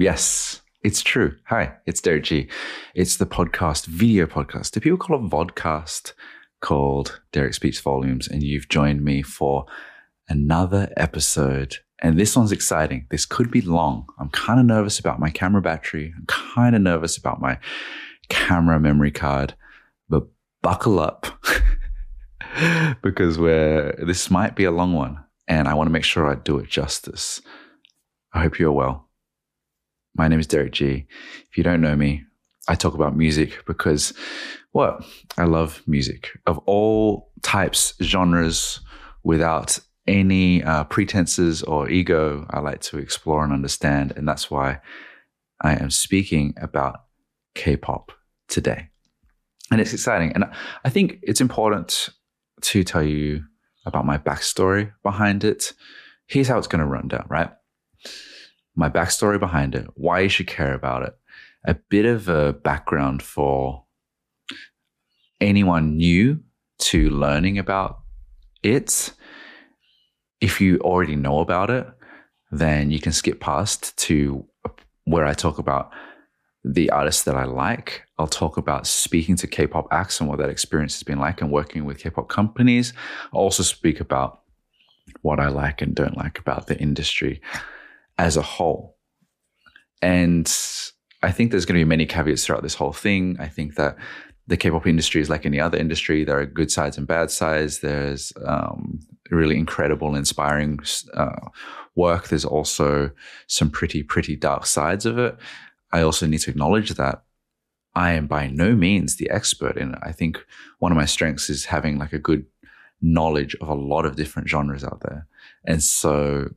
Yes, it's true. Hi, it's Derrick Gee. It's the podcast, video podcast. Do people call it vodcast? Called Derrick Speaks Volumes, and you've joined me for another episode. And this one's exciting. This could be long. I'm kind of nervous about my camera battery. I'm kind of nervous about my camera memory card, but buckle up because we're, this might be a long one and I want to make sure I do it justice. I hope you're well. My name is Derrick Gee. If you don't know me, I talk about music because, well, I love music of all types, genres, without any uh, pretenses or ego. I like to explore and understand. And that's why I am speaking about K pop today. And it's exciting. And I think it's important to tell you about my backstory behind it. Here's how it's going to run down, right? My backstory behind it, why you should care about it, a bit of a background for anyone new to learning about it. If you already know about it, then you can skip past to where I talk about the artists that I like. I'll talk about speaking to K pop acts and what that experience has been like and working with K pop companies. I'll also speak about what I like and don't like about the industry as a whole. And I think there's going to be many caveats throughout this whole thing. I think that the K-pop industry is like any other industry. There are good sides and bad sides. There's um, really incredible, inspiring uh, work. There's also some pretty, pretty dark sides of it. I also need to acknowledge that I am by no means the expert in it. I think one of my strengths is having like a good knowledge of a lot of different genres out there. And so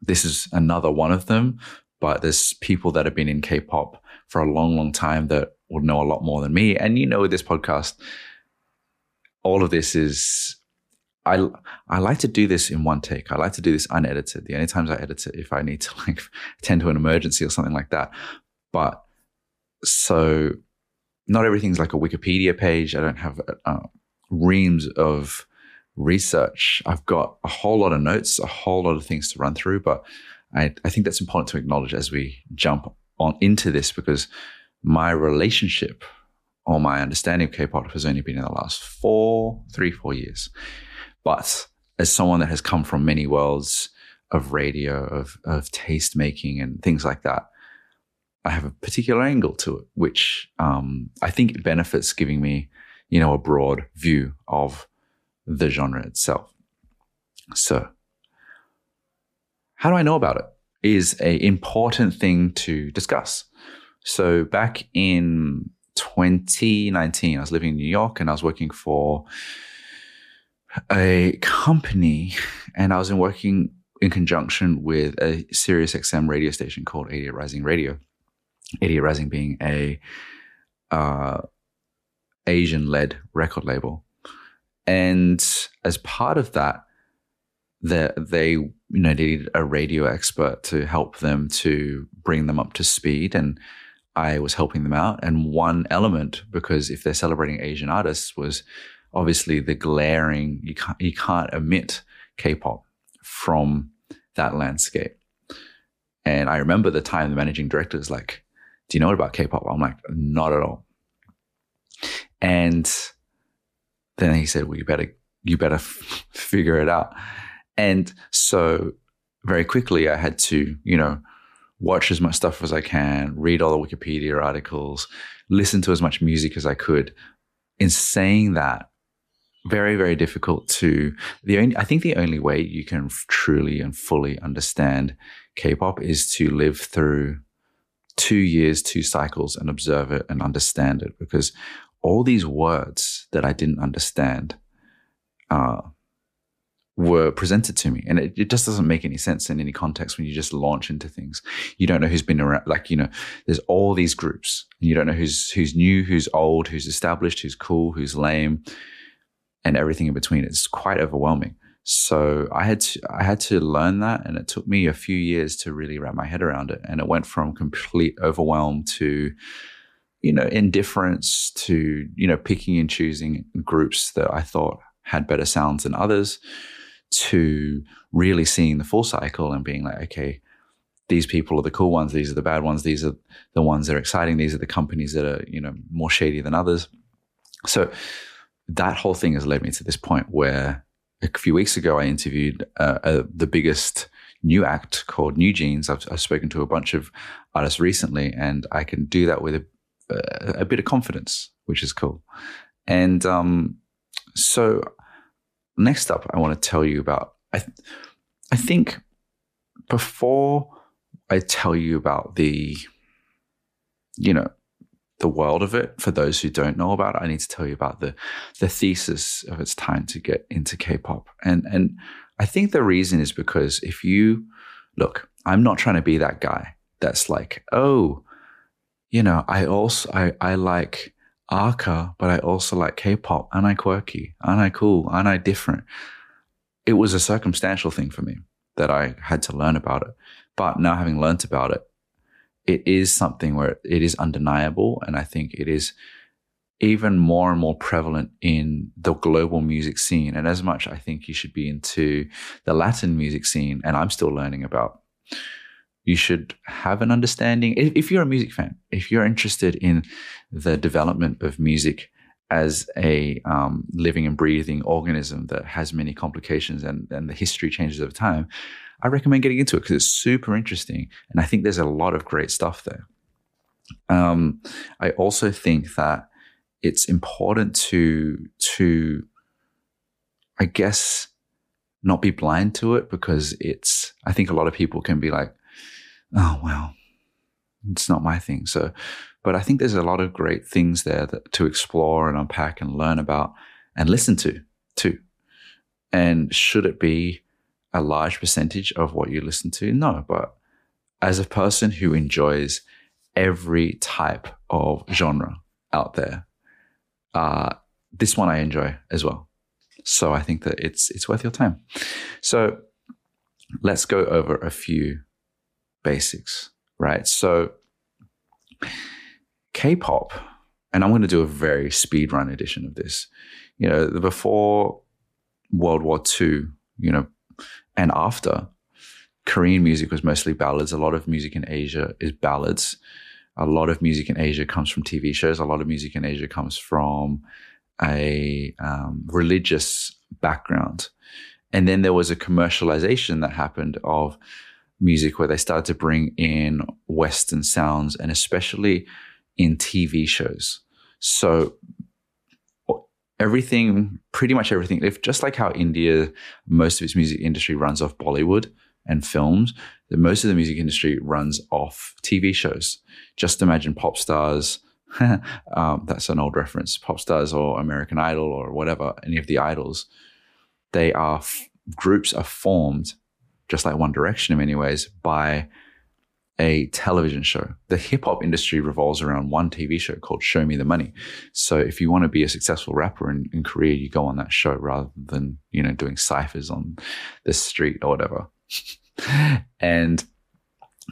this is another one of them, but there's people that have been in K-pop for a long, long time that would know a lot more than me. And you know, this podcast, all of this is I I like to do this in one take. I like to do this unedited. The only times I edit it if I need to like attend to an emergency or something like that. But so not everything's like a Wikipedia page. I don't have uh, reams of research. I've got a whole lot of notes, a whole lot of things to run through. But I, I think that's important to acknowledge as we jump on into this because my relationship or my understanding of K-pop has only been in the last four, three, four years. But as someone that has come from many worlds of radio, of, of taste making and things like that, I have a particular angle to it, which um, I think benefits giving me, you know, a broad view of the genre itself. So, how do I know about it? Is a important thing to discuss. So back in 2019, I was living in New York and I was working for a company and I was in working in conjunction with a Sirius XM radio station called 88 Rising Radio. 88 Rising being a uh, Asian led record label. And as part of that, the, they you know needed a radio expert to help them to bring them up to speed and I was helping them out. And one element, because if they're celebrating Asian artists, was obviously the glaring, you can't, you can't omit K pop from that landscape. And I remember the time the managing director was like, Do you know what about K pop? I'm like, Not at all. And then he said, Well, you better, you better f- figure it out. And so very quickly I had to, you know, watch as much stuff as I can, read all the Wikipedia articles, listen to as much music as I could. In saying that, very very difficult to the only I think the only way you can truly and fully understand K-pop is to live through two years, two cycles and observe it and understand it because all these words that I didn't understand uh, were presented to me. And it, it, just doesn't make any sense in any context when you just launch into things. You don't know who's been around. Like, you know, there's all these groups and you don't know who's, who's new, who's old, who's established, who's cool, who's lame and everything in between. It's quite overwhelming. So I had to, I had to learn that and it took me a few years to really wrap my head around it. And it went from complete overwhelm to, you know, indifference to, you know, picking and choosing groups that I thought had better sounds than others to really seeing the full cycle and being like, okay, these people are the cool ones, these are the bad ones, these are the ones that are exciting, these are the companies that are, you know, more shady than others. So that whole thing has led me to this point where a few weeks ago I interviewed uh, uh, the biggest new act called New Jeans. I've, I've, spoken to a bunch of artists recently, and I can do that with a, a, bit of confidence, which is cool. And um, so next up, I want to tell you about. I, th- I think before I tell you about the, you know, the world of it for those who don't know about it, I need to tell you about the the thesis of its time to get into K-pop. And and I think the reason is because if you look, I'm not trying to be that guy that's like, oh, you know, I also I I like Arca, but I also like K-pop. and I quirky? and I cool? and I different? It was a circumstantial thing for me that I had to learn about it. But now having learned about it, it is something where it is undeniable. And I think it is even more and more prevalent in the global music scene. And as much I think you should be into the Latin music scene, and I'm still learning about you should have an understanding. If, you're a music fan, if you're interested in the development of music as a um, living and breathing organism that has many complications and, and the history changes over time, I recommend getting into it because it's super interesting. And I think there's a lot of great stuff there. Um, I also think that it's important to, to, I guess, not be blind to it because it's, I think a lot of people can be like, oh, well, it's not my thing. So, but I think there's a lot of great things there that, to explore and unpack and learn about and listen to too. And should it be a large percentage of what you listen to? No, but as a person who enjoys every type of genre out there, uh, this one I enjoy as well. So I think that it's it's worth your time. So let's go over a few basics, right? So, K-pop, and I'm going to do a very speed run edition of this. You know, before World War II, you know, and after, Korean music was mostly ballads. A lot of music in Asia is ballads. A lot of music in Asia comes from TV shows. A lot of music in Asia comes from a um, religious background. And then there was a commercialization that happened of music where they started to bring in Western sounds and especially in TV shows. So everything, pretty much everything, if just like how India, most of its music industry runs off Bollywood and films, the most of the music industry runs off TV shows. Just imagine pop stars. um, that's an old reference. Pop stars or American Idol or whatever, any of the idols, they are f- groups are formed just like One Direction in many ways, by a television show. The hip hop industry revolves around one TV show called Show Me the Money. So if you want to be a successful rapper in, in Korea, you go on that show rather than, you know, doing ciphers on the street or whatever. and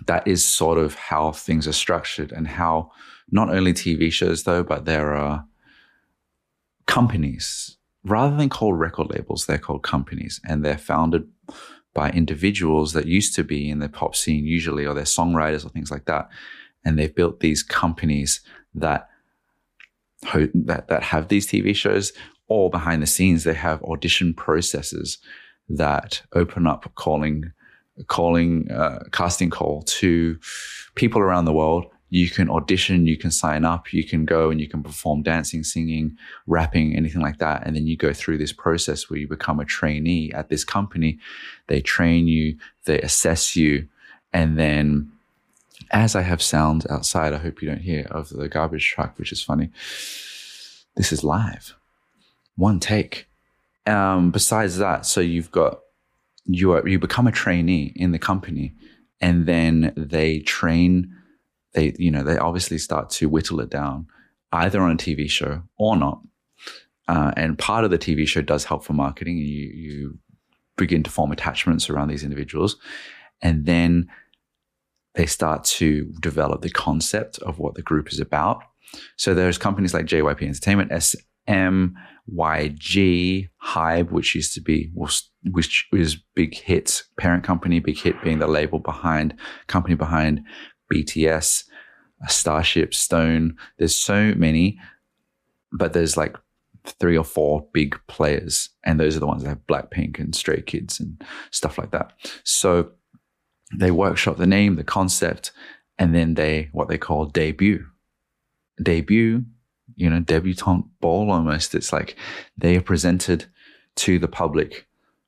that is sort of how things are structured and how not only TV shows though, but there are companies rather than called record labels, they're called companies and they're founded by individuals that used to be in the pop scene usually or they're songwriters or things like that. And they've built these companies that that that have these TV shows or behind the scenes they have audition processes that open up calling calling uh, casting call to people around the world you can audition, you can sign up, you can go and you can perform dancing, singing, rapping, anything like that. And then you go through this process where you become a trainee at this company. They train you, they assess you. And then as I have sound outside, I hope you don't hear of the garbage truck, which is funny. This is live. One take. um, besides that, so you've got you are you become a trainee in the company, and then they train. They you know they obviously start to whittle it down, either on a TV show or not. Uh, and part of the TV show does help for marketing. You you begin to form attachments around these individuals, and then they start to develop the concept of what the group is about. So there's companies like JYP Entertainment, SMYG, Hybe, which used to be, which is Big Hit's parent company, Big Hit being the label behind, company behind BTS, Starship, Stone. There's so many, but there's like three or four big players, and those are the ones that have Blackpink and Stray Kids and stuff like that. So they workshop the name, the concept, and then they what they call debut. Debut, you know, debutante ball almost. It's like they are presented to the public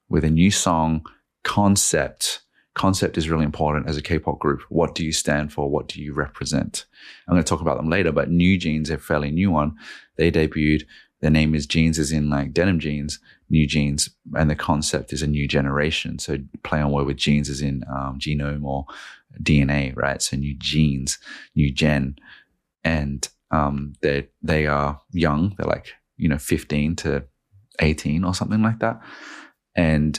with a new song, concept. Concept is really important as a K-pop group. What do you stand for? What do you represent? I'm going to talk about them later, but New Jeans, a fairly new one, they debuted their name is jeans as in like denim jeans, new jeans, and the concept is a new generation. So play on word with genes as in um, genome or DNA, right? So new genes, new gen, and um, they they are young. They're like you know 15 to 18 or something like that, and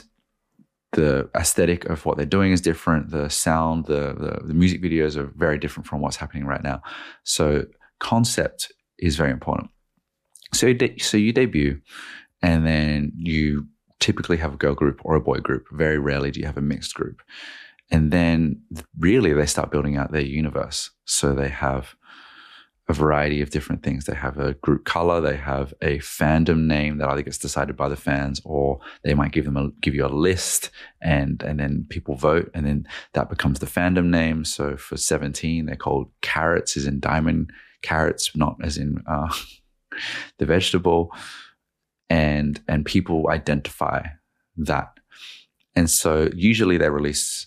the aesthetic of what they're doing is different. The sound, the, the, the music videos are very different from what's happening right now. So concept is very important. So so you debut, and then you typically have a girl group or a boy group. Very rarely do you have a mixed group. And then really they start building out their universe. So they have a variety of different things. They have a group color, they have a fandom name that either gets decided by the fans or they might give them a, give you a list and and then people vote and then that becomes the fandom name. So for 17 they're called carats is in diamond carats, not as in uh, the vegetable, and and people identify that. And so usually they release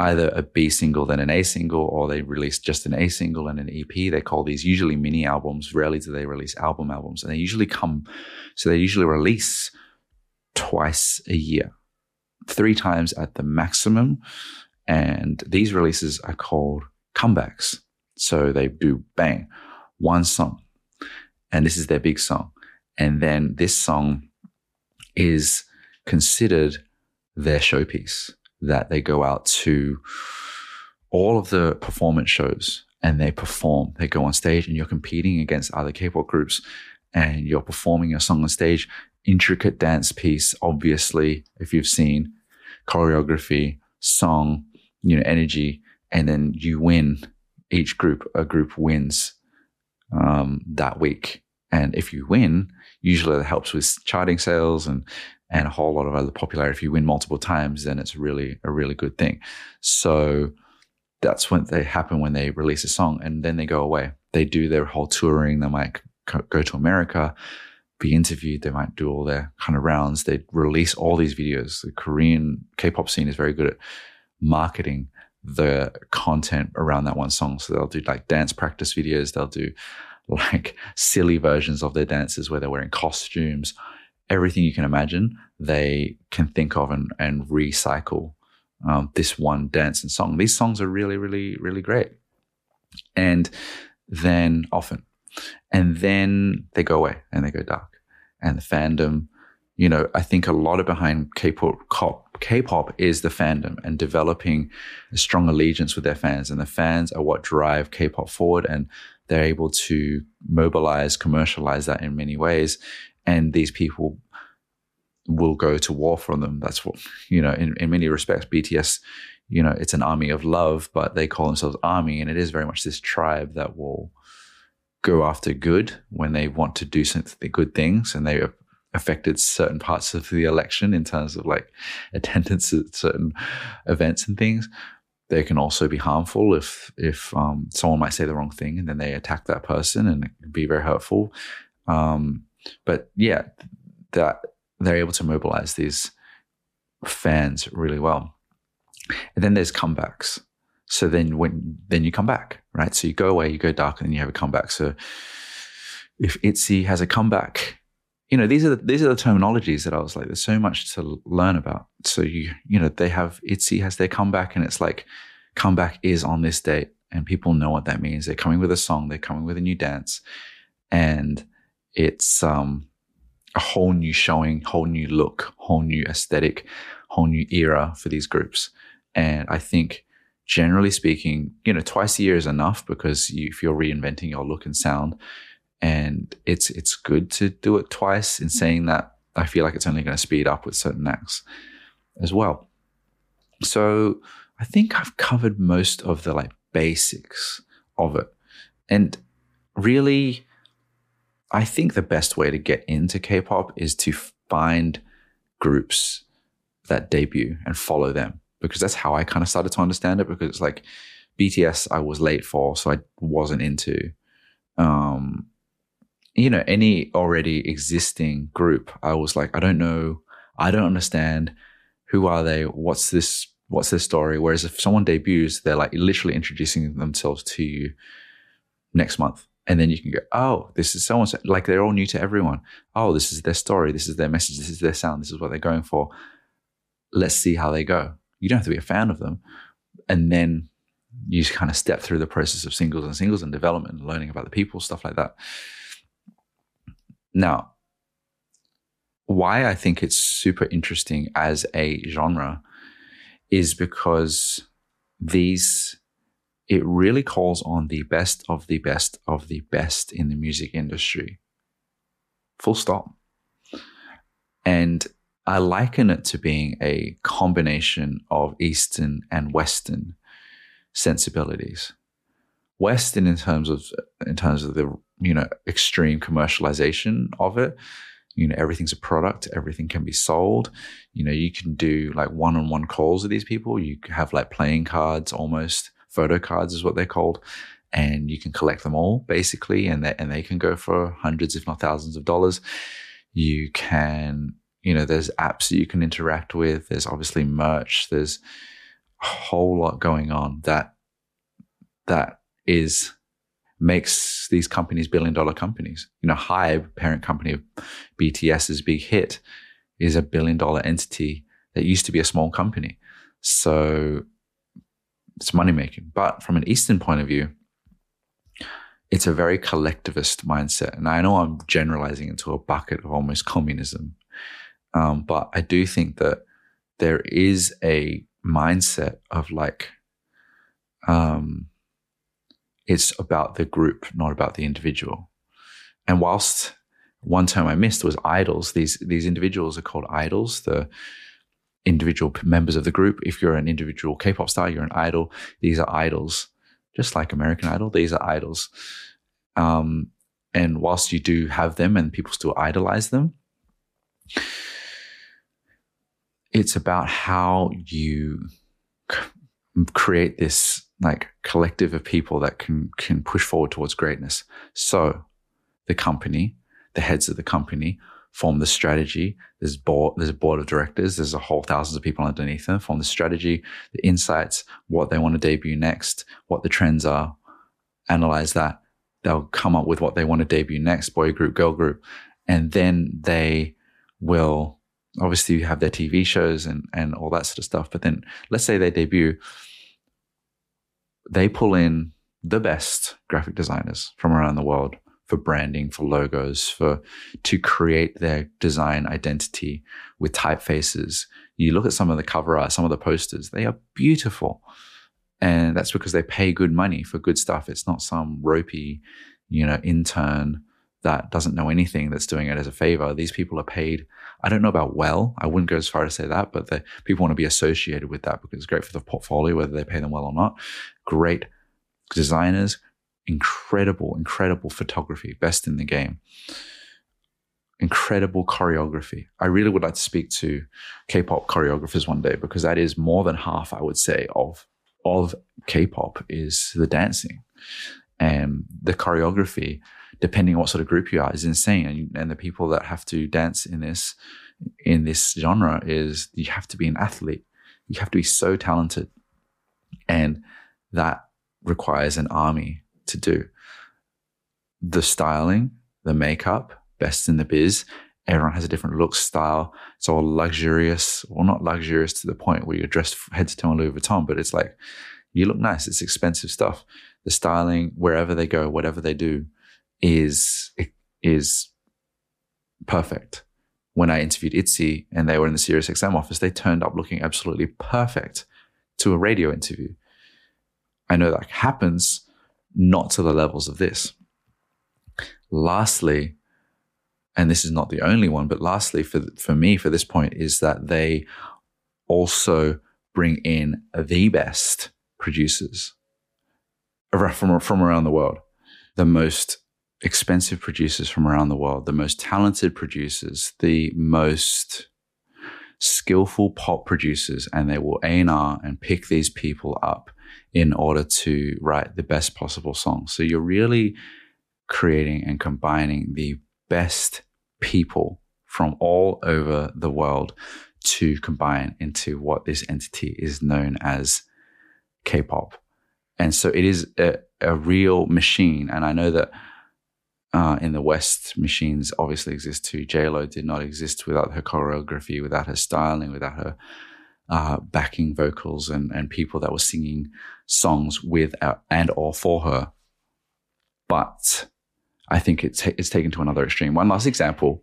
either a B single then an A single, or they release just an A single and an EP. They call these usually mini albums. Rarely do they release album albums, and they usually come. So they usually release twice a year, three times at the maximum. And these releases are called comebacks. So they do bang, one song, and this is their big song. And then this song is considered their showpiece that they go out to all of the performance shows and they perform. They go on stage and you're competing against other K-pop groups and you're performing your song on stage. Intricate dance piece, obviously, if you've seen choreography, song, you know, energy, and then you win. Each group, a group wins um, that week. And if you win, usually that helps with charting sales and and a whole lot of other popularity. If you win multiple times, then it's really a really good thing. So that's when they happen when they release a song and then they go away. They do their whole touring. They might go to America, be interviewed. They might do all their kind of rounds. They release all these videos. The Korean K-pop scene is very good at marketing the content around that one song. So they'll do like dance practice videos. They'll do like silly versions of their dances where they're wearing costumes. Everything you can imagine, they can think of and, and recycle um, this one dance and song. These songs are really, really, really great. And then often, and then they go away and they go dark. And the fandom you know, I think a lot of behind K-pop, K-pop is the fandom and developing a strong allegiance with their fans, and the fans are what drive K-pop forward, and they're able to mobilize, commercialize that in many ways, and these people will go to war for them. That's what you know. In in many respects, BTS, you know, it's an army of love, but they call themselves army, and it is very much this tribe that will go after good when they want to do something good things, and they affected certain parts of the election in terms of like attendance at certain events and things. They can also be harmful if if um, someone might say the wrong thing and then they attack that person and it can be very hurtful. Um, but yeah, that they're able to mobilize these fans really well. And then there's comebacks. So then when then you come back, right? So you go away, you go dark, and then you have a comeback. So if ITZY has a comeback you know, these are the, these are the terminologies that I was like, there's so much to learn about. So you you know, they have ITZY has their comeback, and it's like comeback is on this date, and people know what that means. They're coming with a song, they're coming with a new dance, and it's um a whole new showing, whole new look, whole new aesthetic, whole new era for these groups. And I think generally speaking, you know, twice a year is enough because you, if you're reinventing your look and sound, and it's it's good to do it twice. In saying that, I feel like it's only going to speed up with certain acts as well. So I think I've covered most of the like basics of it, and really, I think the best way to get into K-pop is to find groups that debut and follow them because that's how I kind of started to understand it. Because it's like BTS, I was late for, so I wasn't into. Um, you know, any already existing group, I was like, I don't know, I don't understand. Who are they? What's this? What's their story? Whereas if someone debuts, they're like literally introducing themselves to you next month. And then you can go, oh, this is so. Like they're all new to everyone. Oh, this is their story. This is their message. This is their sound. This is what they're going for. Let's see how they go. You don't have to be a fan of them. And then you just kind of step through the process of singles and singles and development and learning about the people, stuff like that. Now, why I think it's super interesting as a genre is because these, it really calls on the best of the best of the best in the music industry. Full stop. And I liken it to being a combination of Eastern and Western sensibilities. Western in terms of in terms of the you know extreme commercialization of it. You know everything's a product. Everything can be sold. You know you can do like one-on-one calls with these people. You have like playing cards, almost photo cards is what they're called, and you can collect them all basically, and they and they can go for hundreds, if not thousands, of dollars. You can you know, there's apps that you can interact with. There's obviously merch. There's a whole lot going on that that is makes these companies billion dollar companies. You know, Hybe, parent company of BTS's big hit, is a billion dollar entity that used to be a small company. So it's money making. But from an Eastern point of view, it's a very collectivist mindset. And I know I'm generalizing into a bucket of almost communism um, but I do think that there is a mindset of like, um, it's about the group, not about the individual. And whilst one term I missed was idols, these these individuals are called idols. The individual members of the group. If you're an individual K-pop star, you're an idol. These are idols, just like American Idol. These are idols. Um, and whilst you do have them, and people still idolize them, it's about how you c- create this like collective of people that can can push forward towards greatness. So the company, the heads of the company form the strategy. There's board, there's a board of directors. There's a whole thousands of people underneath them. Form the strategy, the insights, what they want to debut next, what the trends are. Analyze that. They'll come up with what they want to debut next, boy group, girl group, and then they will obviously have their TV shows and, and all that sort of stuff. But then let's say they debut, they pull in the best graphic designers from around the world for branding, for logos, for to create their design identity with typefaces. You look at some of the cover art, some of the posters, they are beautiful. And that's because they pay good money for good stuff. It's not some ropey, you know, intern that doesn't know anything that's doing it as a favor. These people are paid. I don't know about well. I wouldn't go as far to say that, but the people want to be associated with that because it's great for the portfolio, whether they pay them well or not. Great designers, incredible, incredible photography, best in the game. Incredible choreography. I really would like to speak to K-pop choreographers one day because that is more than half, I would say, of of K-pop is the dancing and the choreography depending on what sort of group you are, is insane. And, and the people that have to dance in this in this genre is you have to be an athlete. You have to be so talented, and that requires an army to do. The styling, the makeup, best in the biz, Everyone has a different look style. It's all luxurious. Well, not luxurious to the point where you're dressed head to toe in Louis Vuitton, but it's like you look nice. It's expensive stuff. The styling, wherever they go, whatever they do, is is perfect. When I interviewed ITZY and they were in the SiriusXM office, they turned up looking absolutely perfect to a radio interview. I know that happens, not to the levels of this. Lastly, and this is not the only one, but lastly, for, for me, for this point, is that they also bring in the best producers from, from around the world, the most expensive producers from around the world, the most talented producers, the most skillful pop producers, and they will A&R and pick these people up in order to write the best possible song. So you're really creating and combining the best people from all over the world to combine into what this entity is known as K-pop. And so it is a, a real machine. And I know that uh, in the West, machines obviously exist too. Lo did not exist without her choreography, without her styling, without her uh, backing vocals and, and people that were singing songs with uh, and or for her. But I think it's it's taken to another extreme. One last example,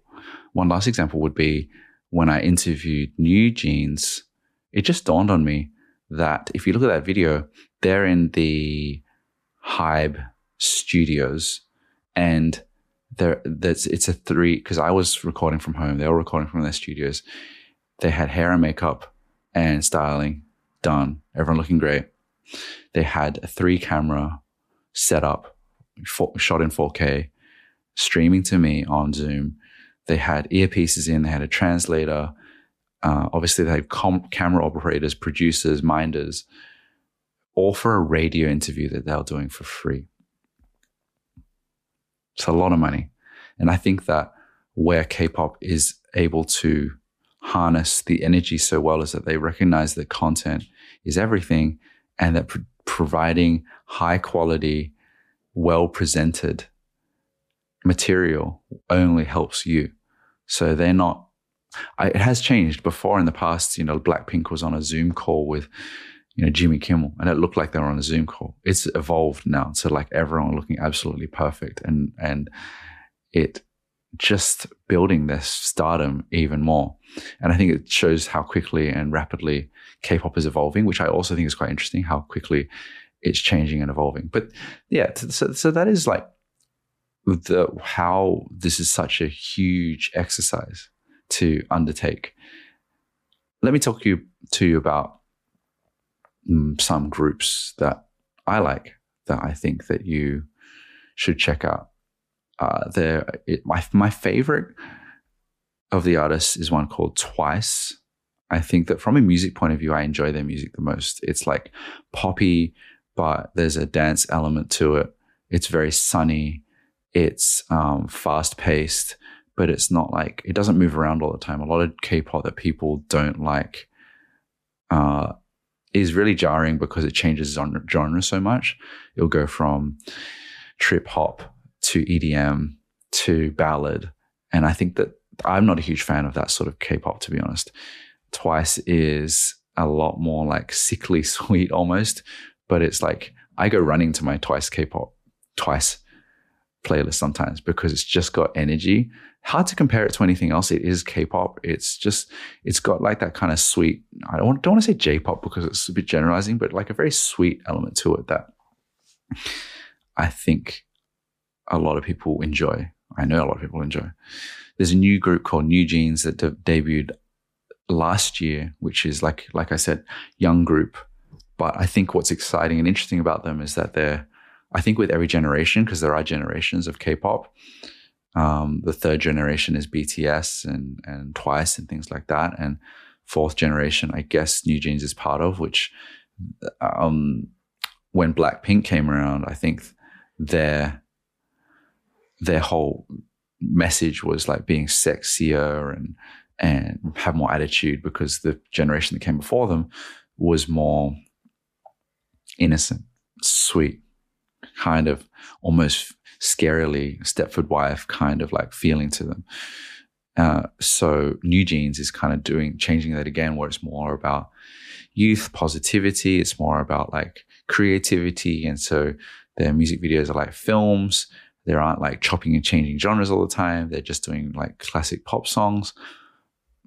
one last example would be when I interviewed New Jeans. It just dawned on me that if you look at that video, they're in the Hybe studios, and there that's it's a three because I was recording from home. They were recording from their studios. They had hair and makeup and styling done. Everyone looking great. They had a three camera setup, shot in 4K streaming to me on Zoom. They had earpieces in, they had a translator. Uh, obviously, they had com- camera operators, producers, minders, all for a radio interview that they were doing for free. It's a lot of money. And I think that where K pop is able to harness the energy so well is that they recognize that content is everything and that pr- providing high quality, well presented material only helps you. So they're not, I, it has changed before in the past. You know, Blackpink was on a Zoom call with, you know, Jimmy Kimmel and it looked like they were on a Zoom call. It's evolved now to like everyone looking absolutely perfect and, and it just building their stardom even more. And I think it shows how quickly and rapidly K-pop is evolving, which I also think is quite interesting, how quickly it's changing and evolving. But yeah, so, so that is like the how this is such a huge exercise to undertake. Let me talk you to you about mm, some groups that I like that I think that you should check out. Uh, there, my my favorite of the artists is one called Twice. I think that from a music point of view, I enjoy their music the most. It's like poppy, but there's a dance element to it. It's very sunny. It's um, fast paced, but it's not like it doesn't move around all the time. A lot of K-pop that people don't like uh, is really jarring because it changes genre, genre so much. It'll go from trip hop to EDM to ballad, and I think that I'm not a huge fan of that sort of K-pop, to be honest. Twice is a lot more like sickly sweet almost, but it's like I go running to my Twice K-pop twice playlist sometimes because it's just got energy. Hard to compare it to anything else. It is K-pop. It's just it's got like that kind of sweet. I don't want, don't want to say J-pop because it's a bit generalizing, but like a very sweet element to it that I think a lot of people enjoy. I know a lot of people enjoy. There's a new group called New Jeans that de- debuted last year, which is like like I said, young group. But I think what's exciting and interesting about them is that they're I think with every generation, because there are generations of K-pop. Um, the third generation is BTS and and Twice and things like that, and fourth generation, I guess New Jeans is part of. Which, um, when Blackpink came around, I think their their whole message was like being sexier and and have more attitude because the generation that came before them was more innocent, sweet, kind of almost scarily Stepford wife kind of like feeling to them. Uh, so New Jeans is kind of doing changing that again, where it's more about youth positivity. It's more about like creativity, and so their music videos are like films. They aren't like chopping and changing genres all the time. They're just doing like classic pop songs.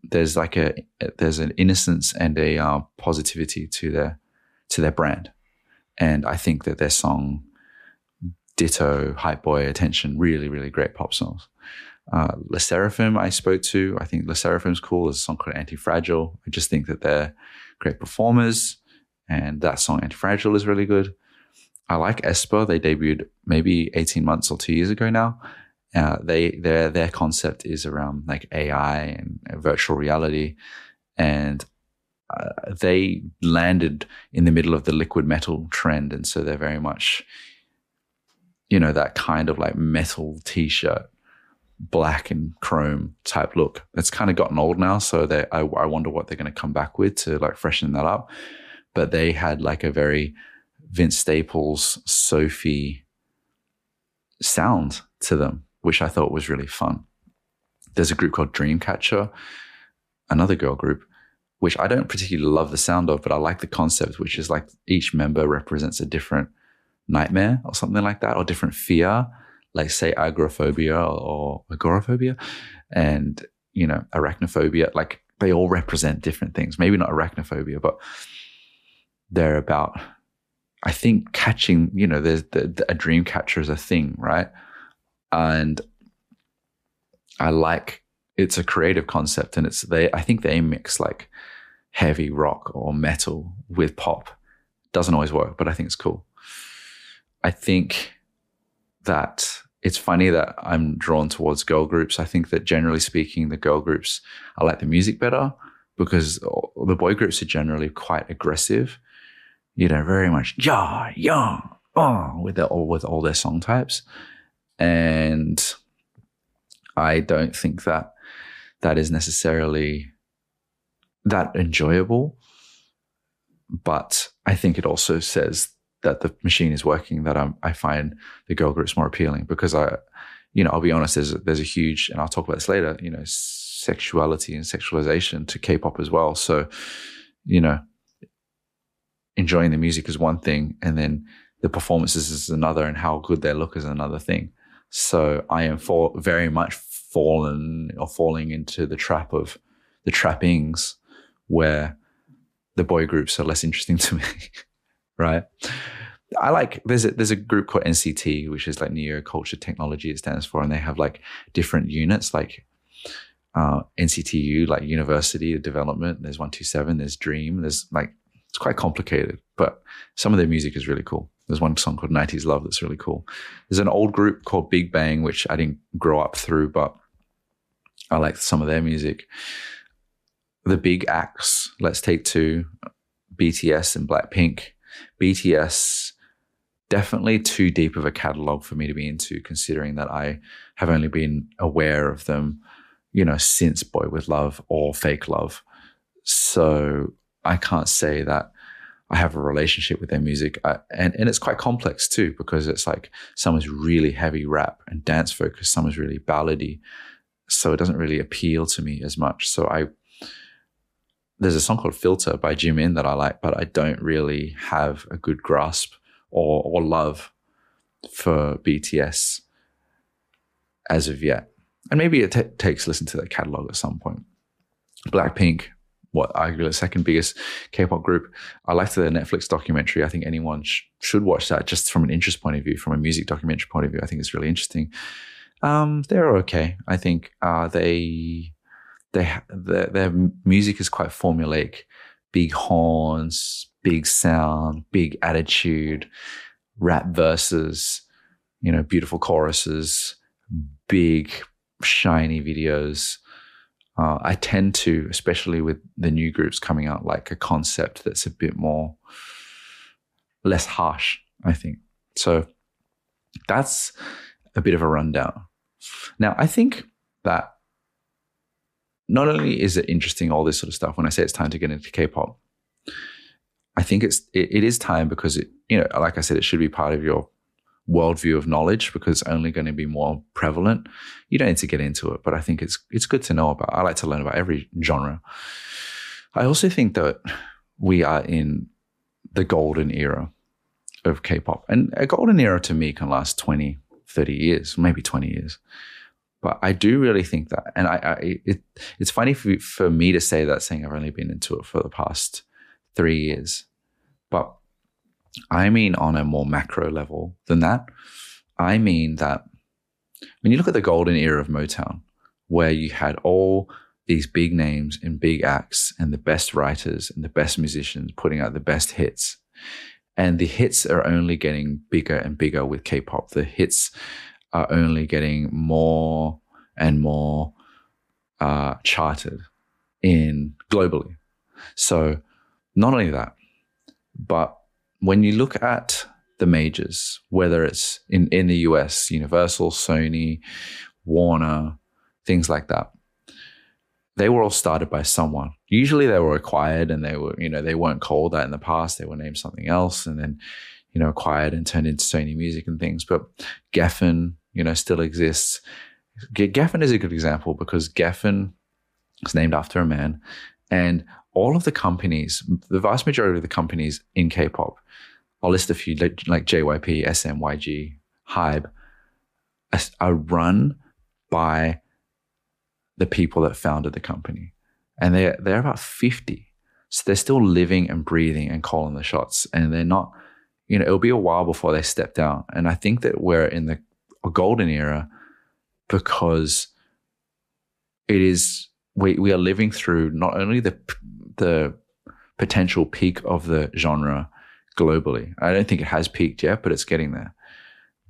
There's like a there's an innocence and a uh, positivity to their to their brand, and I think that their song Ditto, Hype Boy, Attention, really really great pop songs. Uh, Le Sserafim I spoke to. I think Le Sserafim's cool. There's a song called Anti Fragile. I just think that they're great performers, and that song Anti Fragile is really good. I like Aespa. They debuted maybe 18 months or two years ago now. Uh, they their their concept is around like AI and virtual reality, and uh, they landed in the middle of the liquid metal trend, and so they're very much, you know, that kind of like metal t-shirt, black and chrome type look. It's kind of gotten old now, so they I, I wonder what they're going to come back with to like freshen that up. But they had like a very Vince Staples, Sophie sound to them, which I thought was really fun. There's a group called Dreamcatcher, another girl group, which I don't particularly love the sound of, but I like the concept, which is like each member represents a different nightmare or something like that, or different fear, like say agoraphobia or agoraphobia, and you know arachnophobia. Like they all represent different things. Maybe not arachnophobia, but they're about I think catching, you know, there's the, the, a dream catcher is a thing, right? And I like it's a creative concept, and it's they. I think they mix like heavy rock or metal with pop. Doesn't always work, but I think it's cool. I think that it's funny that I'm drawn towards girl groups. I think that generally speaking, the girl groups I like the music better because the boy groups are generally quite aggressive you know, very much yeah, yeah, oh, with the, with all their song types, and I don't think that that is necessarily that enjoyable. But I think it also says that the machine is working. That I'm, I find the girl groups more appealing because I, you know, I'll be honest. There's there's a huge, and I'll talk about this later. You know, sexuality and sexualization to K-pop as well. So, you know, enjoying the music is one thing, and then the performances is another, and how good they look is another thing. So I am for very much fallen or falling into the trap of the trappings where the boy groups are less interesting to me, right? I like there's a there's a group called NCT, which is like Neo Culture Technology it stands for, and they have like different units like uh, NCT U, like University of Development. There's one two seven. There's Dream. There's like it's quite complicated, but some of their music is really cool. There's one song called 90s Love that's really cool. There's an old group called Big Bang, which I didn't grow up through, but I like some of their music. The big acts, Let's Take Two, BTS and Blackpink. BTS, definitely too deep of a catalog for me to be into, considering that I have only been aware of them, you know, since Boy with Luv or Fake Love. So I can't say that I have a relationship with their music. I, and, and it's quite complex too, because it's like some is really heavy rap and dance focused, some is really ballady. So it doesn't really appeal to me as much. So I, there's a song called Filter by Jimin that I like, but I don't really have a good grasp or, or love for BTS as of yet. And maybe it t- takes listen to their catalog at some point. Blackpink, what arguably the second biggest K-pop group. I liked the Netflix documentary. I think anyone sh- should watch that just from an interest point of view, from a music documentary point of view. I think it's really interesting. Um, they're okay. I think uh, they they their, their music is quite formulaic, big horns, big sound, big attitude, rap verses, you know, beautiful choruses, big shiny videos uh, I tend to, especially with the new groups coming out, like a concept that's a bit more less harsh, I think. So that's a bit of a rundown. Now, I think that not only is it interesting, all this sort of stuff, when I say it's time to get into K pop, I think it's it, it is time because it, you know, like I said, it should be part of your worldview of knowledge because it's only going to be more prevalent. You don't need to get into it, but I think it's it's good to know about. I like to learn about every genre. I also think that we are in the golden era of K-pop. And a golden era to me can last 20, 30 years, maybe 20 years. But I do really think that, and I, I it, it's funny for, for me to say that, saying I've only been into it for the past three years. But I mean, on a more macro level than that, I mean that when you look at the golden era of Motown, where you had all these big names and big acts and the best writers and the best musicians putting out the best hits. And the hits are only getting bigger and bigger with K pop. The hits are only getting more and more uh, charted in globally. So, not only that, but when you look at the majors, whether it's in, in the US, Universal, Sony, Warner, things like that, they were all started by someone. Usually they were acquired and they were, you know, they weren't called that in the past. They were named something else and then, you know, acquired and turned into Sony Music and things. But Geffen, you know, still exists. Geffen is a good example because Geffen is named after a man. And all of the companies, the vast majority of the companies in K-pop, I'll list a few like, JYP, SM, YG, Hybe, are run by the people that founded the company. And they're, they're about 50. So they're still living and breathing and calling the shots. And they're not, you know, it'll be a while before they step down. And I think that we're in the golden era because it is, we, we are living through not only the, the potential peak of the genre globally. I don't think it has peaked yet, but it's getting there.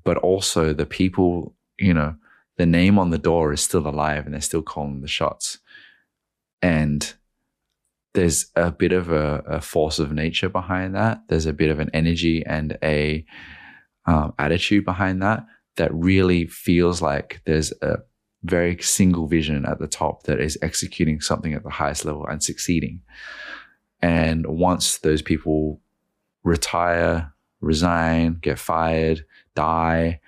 But also the people, you know, the name on the door is still alive and they're still calling the shots. And there's a bit of a, a force of nature behind that. There's a bit of an energy and a um, attitude behind that that really feels like there's a very single vision at the top that is executing something at the highest level and succeeding. And once those people retire, resign, get fired, die,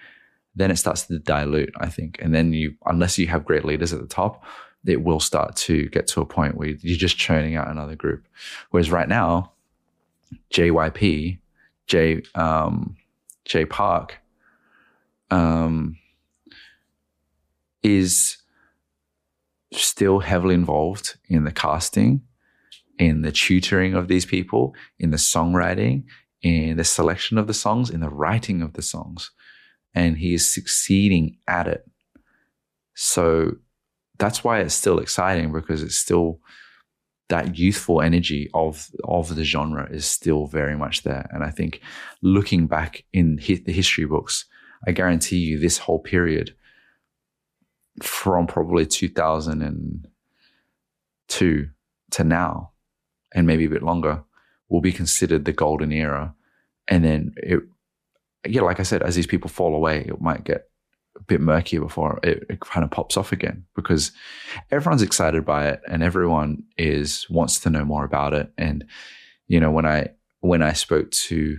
then it starts to dilute, I think. And then you, unless you have great leaders at the top, it will start to get to a point where you're just churning out another group. Whereas right now, JYP, J, um, J Park, um, is still heavily involved in the casting, in the tutoring of these people, in the songwriting, in the selection of the songs, in the writing of the songs and he is succeeding at it. So that's why it's still exciting because it's still that youthful energy of of the genre is still very much there. And I think looking back in hi- the history books, I guarantee you this whole period from probably 2002 to now, and maybe a bit longer, will be considered the golden era. And then it yeah, like I said, as these people fall away, it might get a bit murkier before it, it, kind of pops off again because everyone's excited by it and everyone is wants to know more about it. And you know, when I when I spoke to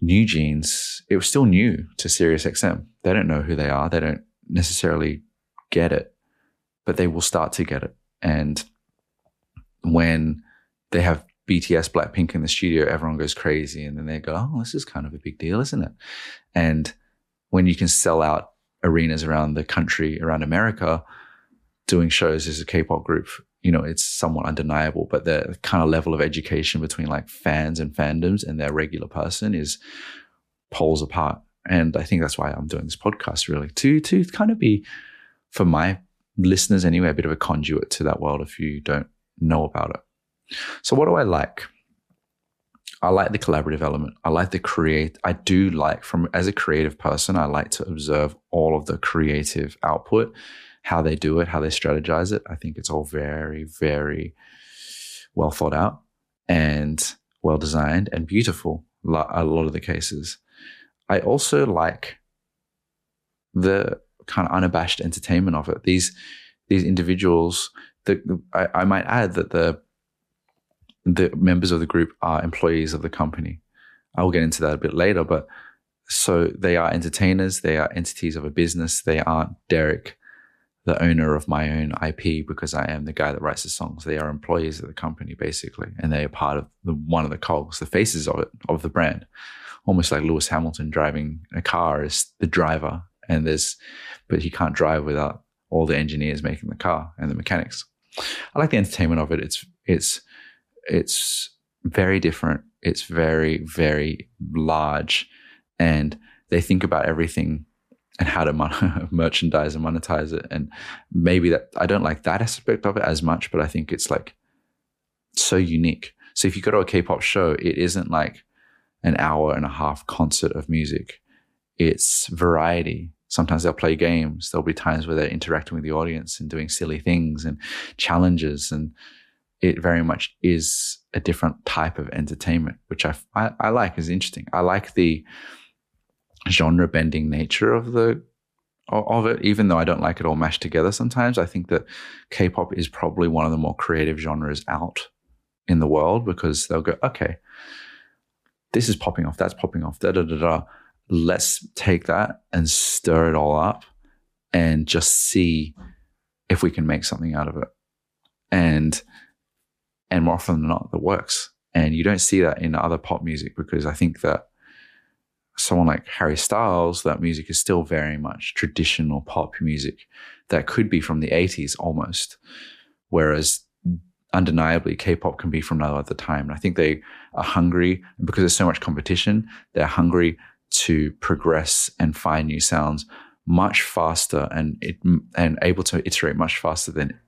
New Jeans, it was still new to SiriusXM. They don't know who they are. They don't necessarily get it, but they will start to get it. And when they have BTS Blackpink in the studio, everyone goes crazy. And then they go, oh, this is kind of a big deal, isn't it? And when you can sell out arenas around the country, around America, doing shows as a K-pop group, you know, it's somewhat undeniable. But the kind of level of education between like fans and fandoms and their regular person is poles apart. And I think that's why I'm doing this podcast really to to kind of be for my listeners anyway, a bit of a conduit to that world if you don't know about it. So, what do I like? I like the collaborative element. I like the create. I do like from as a creative person, I like to observe all of the creative output, how they do it, how they strategize it. I think it's all very, very well thought out and well designed and beautiful. A lot of the cases. I also like the kind of unabashed entertainment of it. These these individuals. I, I might add that the the members of the group are employees of the company. I will get into that a bit later, but so they are entertainers, they are entities of a business. They aren't Derrick, the owner of my own IP, because I am the guy that writes the songs. They are employees of the company, basically, and they are part of the one of the cogs, the faces of it, of the brand. Almost like Lewis Hamilton driving a car is the driver, and there's, but he can't drive without all the engineers making the car and the mechanics. I like the entertainment of it. It's it's it's very different. It's very very large and they think about everything and how to mon- merchandise and monetize it. And maybe that I don't like that aspect of it as much, but I think it's like so unique. So if you go to a K-pop show, it isn't like an hour and a half concert of music. It's variety. Sometimes they'll play games. There'll be times where they're interacting with the audience and doing silly things and challenges. And it very much is a different type of entertainment, which I, I, I like is interesting. I like the, genre bending nature of the of it, even though I don't like it all mashed together sometimes. I think that K pop is probably one of the more creative genres out in the world because they'll go, okay, this is popping off, that's popping off, da da da da. Let's take that and stir it all up and just see if we can make something out of it. And and more often than not, that works. And you don't see that in other pop music because I think that someone like Harry Styles, that music is still very much traditional pop music that could be from the 80s almost. Whereas undeniably K-pop can be from no other time. And I think they are hungry because there's so much competition, they're hungry to progress and find new sounds much faster and it, and able to iterate much faster than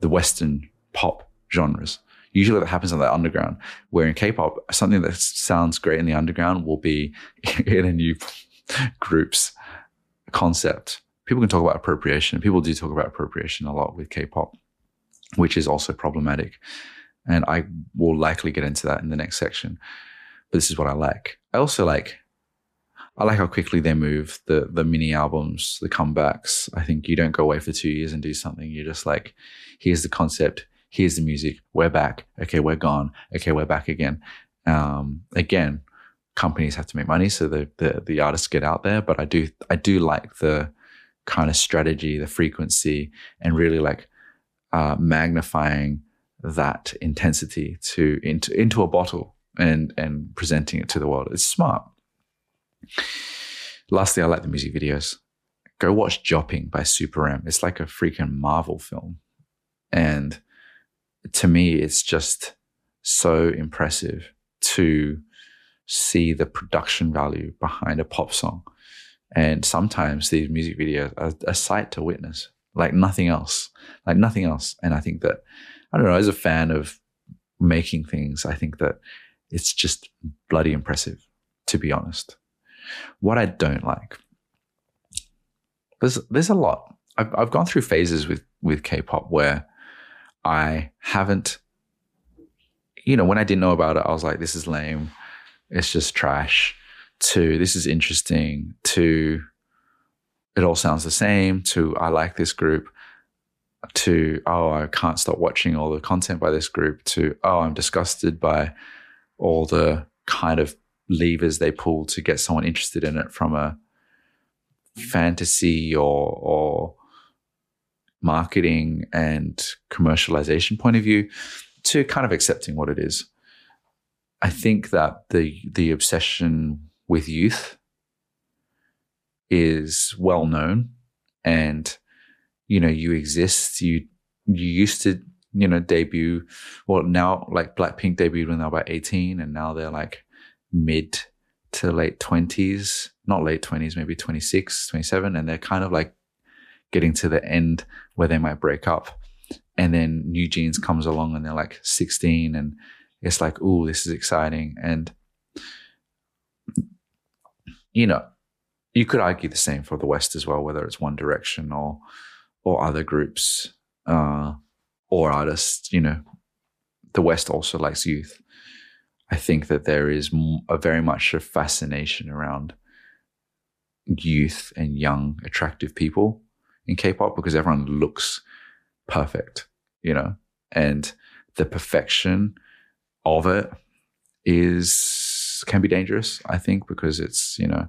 the Western pop genres usually that happens on the underground. Where in K-pop, something that sounds great in the underground will be in a new group's concept. People can talk about appropriation. People do talk about appropriation a lot with K-pop, which is also problematic. And I will likely get into that in the next section. But this is what I like. I also like I like how quickly they move the the mini albums, the comebacks. I think you don't go away for two years and do something. You're just like, here's the concept, here's the music, we're back. Okay, we're gone. Okay, we're back again. Um, again, companies have to make money, so the, the the artists get out there. But I do I do like the kind of strategy, the frequency, and really like uh, magnifying that intensity to into into a bottle and and presenting it to the world. It's smart. Lastly, I like the music videos. Go watch Jopping by SuperM. It's like a freaking Marvel film. And to me, it's just so impressive to see the production value behind a pop song. And sometimes these music videos are a sight to witness, like nothing else, like nothing else. And I think that, I don't know, as a fan of making things, I think that it's just bloody impressive, to be honest. What I don't like, there's, there's a lot. I've, I've gone through phases with, with K-pop where I haven't, you know, when I didn't know about it, I was like, this is lame. It's just trash. To this is interesting. To it all sounds the same. To I like this group. To oh, I can't stop watching all the content by this group. To oh, I'm disgusted by all the kind of levers they pull to get someone interested in it from a fantasy or or marketing and commercialization point of view to kind of accepting what it is. I think that the the obsession with youth is well known and you know you exist you you used to you know debut well now like blackpink debuted when they were about 18 and now they're like mid to late 20s not late 20s maybe 26 27 and they're kind of like getting to the end where they might break up. And then New Jeans comes along and they're like 16 and it's like, oh, this is exciting. And, you know, you could argue the same for the West as well, whether it's One Direction or, or other groups, uh, or artists, you know, the West also likes youth. I think that there is a very much a fascination around youth and young, attractive people in K-pop because everyone looks perfect, you know, and the perfection of it is can be dangerous. I think because it's you know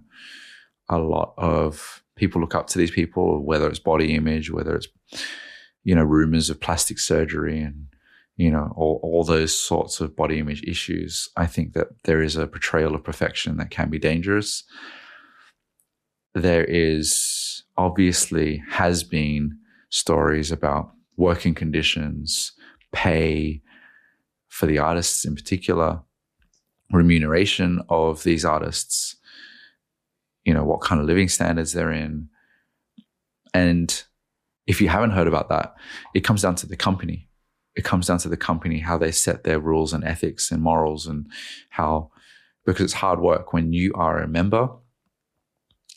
a lot of people look up to these people, whether it's body image, whether it's you know rumors of plastic surgery and you know all, all those sorts of body image issues. I think that there is a portrayal of perfection that can be dangerous. There is obviously has been stories about working conditions, pay for the artists in particular, remuneration of these artists, you know, what kind of living standards they're in. And if you haven't heard about that, it comes down to the company. It comes down to the company, how they set their rules and ethics and morals and how, because it's hard work when you are a member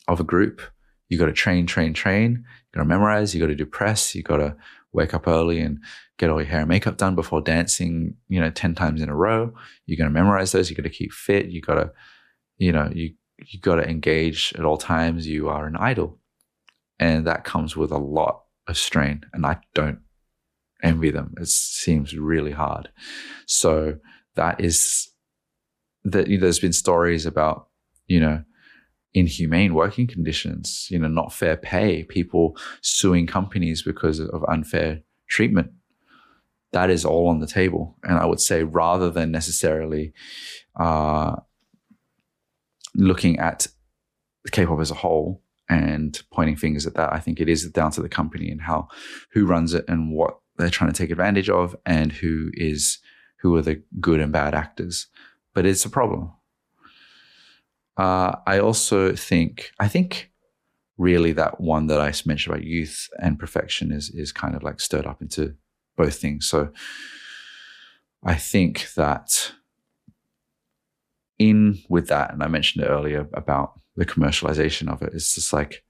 of a group, you got to train, train, train. You got to memorize. You got to do press. You got to wake up early and get all your hair and makeup done before dancing, you know, 10 times in a row. You're going to memorize those. You got to keep fit. You got to, you know, you, you got to engage at all times. You are an idol. And that comes with a lot of strain. And I don't envy them. It seems really hard. So that is that there's been stories about, you know, inhumane working conditions, you know, not fair pay, people suing companies because of unfair treatment. That is all on the table. And I would say rather than necessarily uh, looking at K-pop as a whole and pointing fingers at that, I think it is down to the company and how who runs it and what they're trying to take advantage of and who is who are the good and bad actors. But it's a problem. Uh, I also think I think really that one that I mentioned about youth and perfection is is kind of like stirred up into both things. So I think that in with that, and I mentioned it earlier about the commercialization of it, it's just like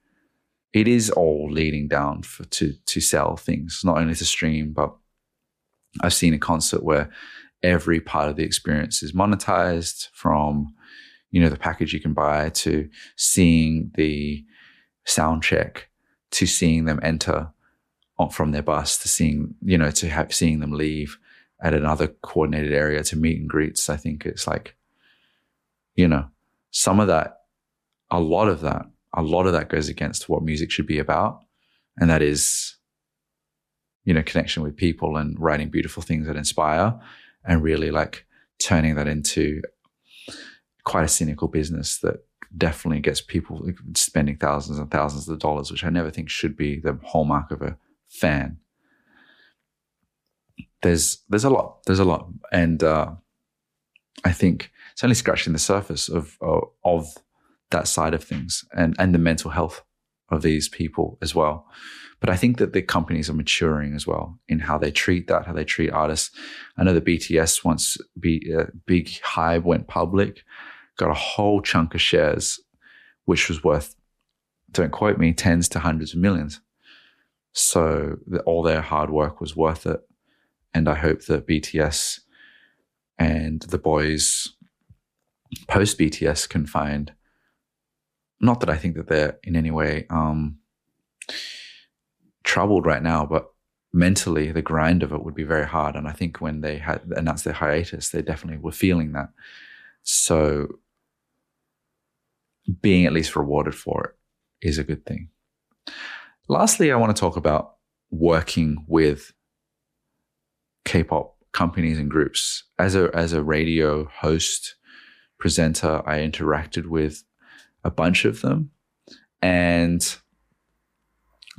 it is all leading down for, to to sell things, not only to stream, but I've seen a concert where every part of the experience is monetized from you know, the package you can buy to seeing the sound check to seeing them enter from their bus to seeing, you know, to have seeing them leave at another coordinated area to meet and greets. I think it's like, you know, some of that, a lot of that, a lot of that goes against what music should be about. And that is, you know, connection with people and writing beautiful things that inspire and really like turning that into quite a cynical business that definitely gets people spending thousands and thousands of dollars, which I never think should be the hallmark of a fan. There's there's a lot there's a lot, and uh, I think it's only scratching the surface of uh, of that side of things and and the mental health of these people as well. But I think that the companies are maturing as well in how they treat that, how they treat artists. I know the BTS once be, uh, Big HYBE went public, got a whole chunk of shares, which was worth, don't quote me, tens to hundreds of millions. So the, all their hard work was worth it. And I hope that BTS and the boys post BTS can find, not that I think that they're in any way um, troubled right now, but mentally the grind of it would be very hard. And I think when they had announced their hiatus, they definitely were feeling that. So being at least rewarded for it is a good thing. Lastly, I want to talk about working with K-pop companies and groups. As a as a radio host, presenter, I interacted with a bunch of them and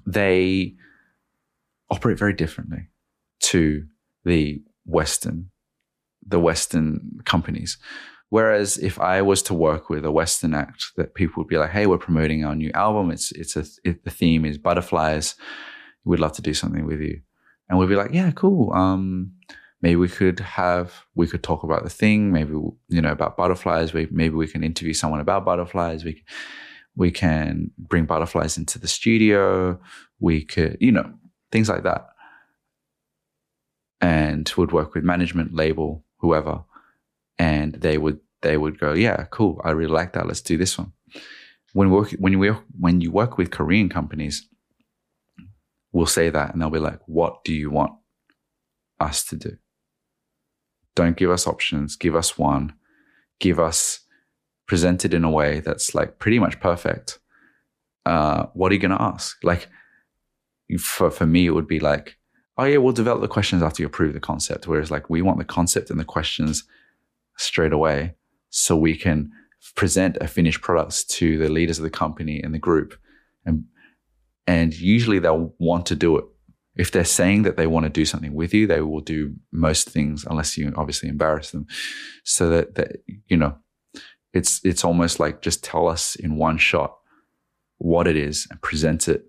they operate very differently to the western the western companies Whereas if I was to work with a Western act, that people would be like, "Hey, we're promoting our new album. It's it's a it, the theme is butterflies. We'd love to do something with you," and we'd be like, "Yeah, cool. Um, maybe we could have we could talk about the thing. Maybe you know about butterflies. We, maybe we can interview someone about butterflies. We we can bring butterflies into the studio. We could you know things like that, and would work with management, label, whoever." and they would they would go, yeah, cool, I really like that. Let's do this one. When work when you when you work with Korean companies, we'll say that, and they'll be like, what do you want us to do? Don't give us options. Give us one. Give us presented in a way that's like pretty much perfect, uh, what are you going to ask? Like, for, for me, it would be like, oh, yeah, we'll develop the questions after you approve the concept. Whereas, like, we want the concept and the questions straight away so we can present a finished product to the leaders of the company and the group. And, and usually they'll want to do it. If they're saying that they want to do something with you, they will do most things unless you obviously embarrass them. So that, that you know, it's it's almost like just tell us in one shot what it is and present it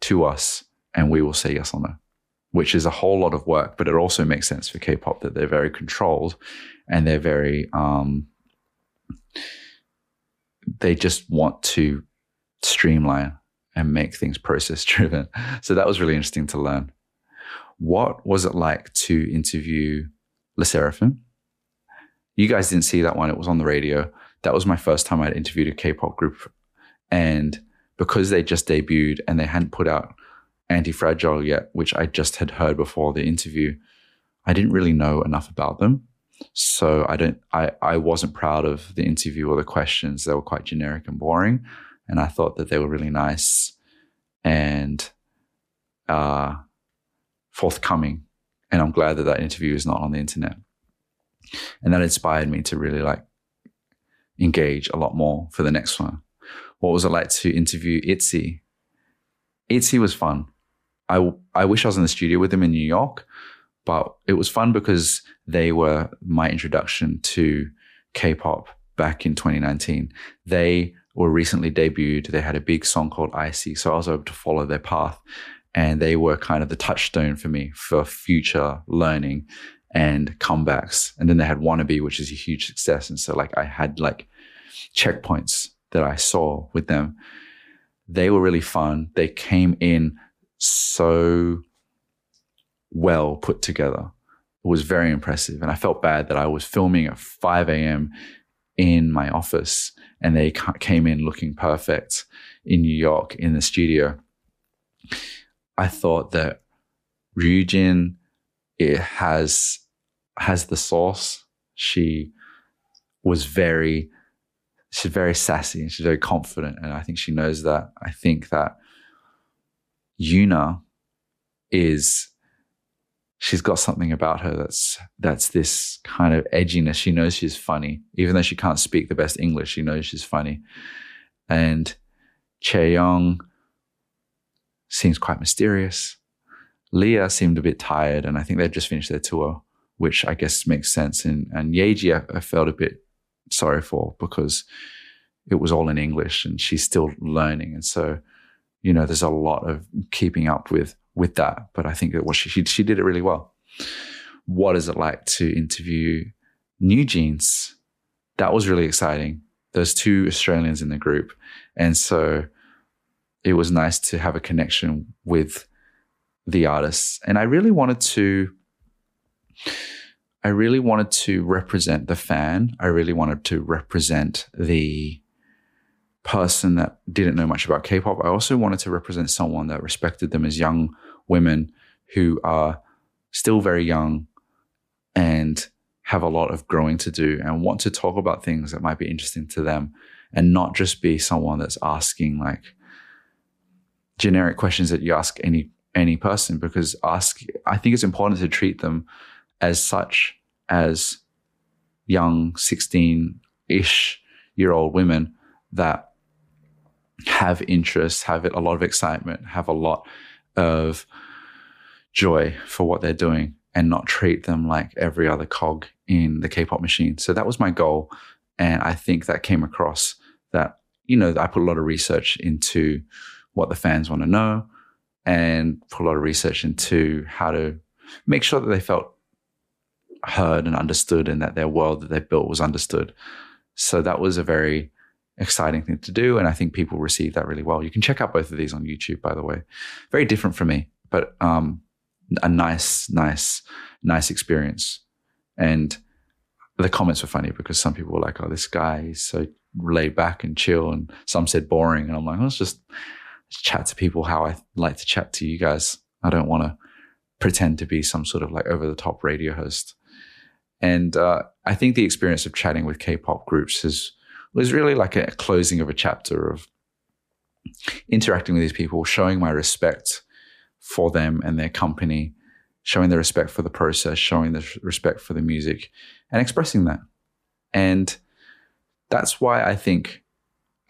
to us and we will say yes or no which is a whole lot of work but it also makes sense for k-pop that they're very controlled and they're very um, they just want to streamline and make things process driven so that was really interesting to learn what was it like to interview Le Sserafim? You guys didn't see that one. It was on the radio. That was my first time I'd interviewed a K-pop group. And because they just debuted and they hadn't put out Anti-Fragile yet, which I just had heard before the interview, I didn't really know enough about them. So I don't I, I wasn't proud of the interview or the questions. They were quite generic and boring. And I thought that they were really nice and uh, forthcoming. And I'm glad that that interview is not on the internet. And that inspired me to really like engage a lot more for the next one. What was it like to interview Itzy? Itzy was fun. I, I wish I was in the studio with them in New York, but it was fun because they were my introduction to K-pop back in 2019. They were recently debuted. They had a big song called Icy, so I was able to follow their path, and they were kind of the touchstone for me for future learning and comebacks. And then they had Wannabe, which is a huge success. And so like I had like checkpoints that I saw with them. They were really fun. They came in so well put together. It was very impressive. And I felt bad that I was filming at 5 a.m. in my office and they came in looking perfect in New York in the studio. I thought that Ryujin it has has the sauce. She was very, she's very sassy and she's very confident. And I think she knows that. I think that Yuna is, she's got something about her that's, that's this kind of edginess. She knows she's funny. Even though she can't speak the best English, she knows she's funny. And Chaeyoung seems quite mysterious. Lia seemed a bit tired, and I think they've just finished their tour which I guess makes sense. And and Yeji, I, I felt a bit sorry for because it was all in English and she's still learning, and so you know there's a lot of keeping up with with that. But I think that what she she, she did it really well. What is it like to interview New Jeans? That was really exciting. There's two Australians in the group, and so it was nice to have a connection with the artists. And I really wanted to I really wanted to represent the fan. I really wanted to represent the person that didn't know much about K-pop. I also wanted to represent someone that respected them as young women who are still very young and have a lot of growing to do and want to talk about things that might be interesting to them and not just be someone that's asking like generic questions that you ask any any person because ask I think it's important to treat them as such as young 16 ish year old women that have interest, have a lot of excitement, have a lot of joy for what they're doing and not treat them like every other cog in the K pop machine. So that was my goal. And I think that came across that, you know, I put a lot of research into what the fans want to know and put a lot of research into how to make sure that they felt heard and understood and that their world that they built was understood. So that was a very exciting thing to do. And I think people received that really well. You can check out both of these on YouTube, by the way. Very different for me, but um, a nice, nice, nice experience. And the comments were funny because some people were like, oh, this guy is so laid back and chill. And some said boring. And I'm like, let's just chat to people how I like to chat to you guys. I don't want to pretend to be some sort of like over the top radio host. And uh, I think the experience of chatting with K-pop groups has was really like a closing of a chapter of interacting with these people, showing my respect for them and their company, showing the respect for the process, showing the respect for the music, and expressing that. And that's why I think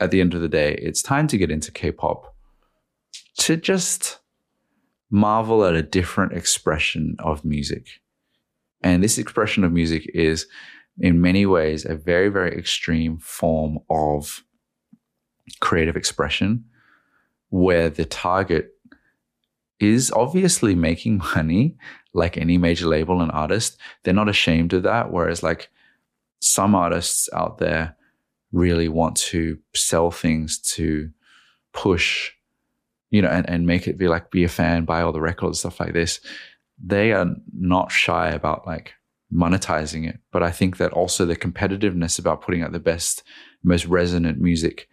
at the end of the day, it's time to get into K pop to just marvel at a different expression of music. And this expression of music is, in many ways, a very, very extreme form of creative expression where the target is obviously making money like any major label and artist. They're not ashamed of that. Whereas, like, some artists out there really want to sell things to push, you know, and, and make it be like, be a fan, buy all the records, stuff like this. They are not shy about like monetizing it. But I think that also the competitiveness about putting out the best, most resonant music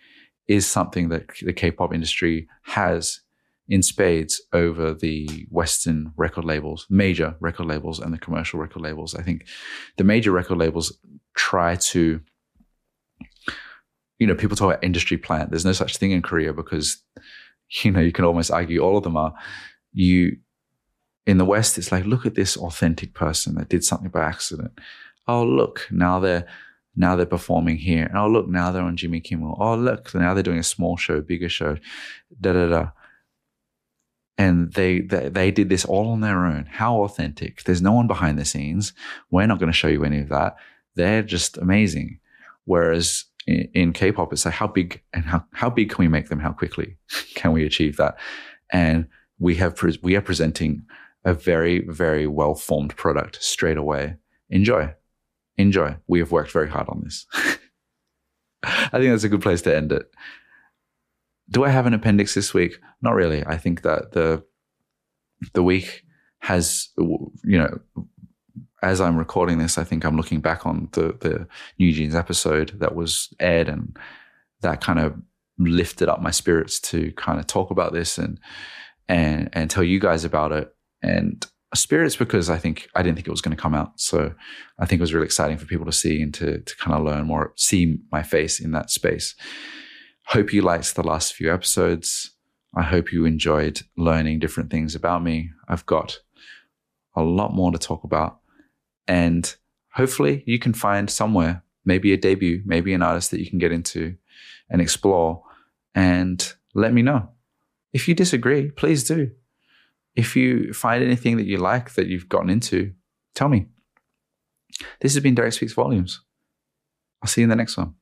is something that the K-pop industry has in spades over the Western record labels, major record labels, and the commercial record labels. I think the major record labels try to, you know, people talk about industry plant. There's no such thing in Korea because, you know, you can almost argue all of them are. You, in the West, it's like, look at this authentic person that did something by accident. Oh, look, now they're now they're performing here. Oh, look, now they're on Jimmy Kimmel. Oh, look, now they're doing a small show, bigger show, da da da and they, they, they did this all on their own. How authentic! There's no one behind the scenes. We're not going to show you any of that. They're just amazing. Whereas in, in K-pop, it's like how big and how how big can we make them? How quickly can we achieve that? And we have we are presenting a very very well formed product straight away. Enjoy, enjoy. We have worked very hard on this. I think that's a good place to end it do I have an appendix this week? Not really. I think that the the week has, you know, as I'm recording this, I think I'm looking back on the the New Jeans episode that was aired, and that kind of lifted up my spirits to kind of talk about this and and and tell you guys about it. And spirits because I think I didn't think it was going to come out, so I think it was really exciting for people to see and to to kind of learn more, see my face in that space. Hope you liked the last few episodes. I hope you enjoyed learning different things about me. I've got a lot more to talk about. And hopefully you can find somewhere, maybe a debut, maybe an artist that you can get into and explore and let me know. If you disagree, please do. If you find anything that you like that you've gotten into, tell me. This has been Derrick Speaks Volumes. I'll see you in the next one.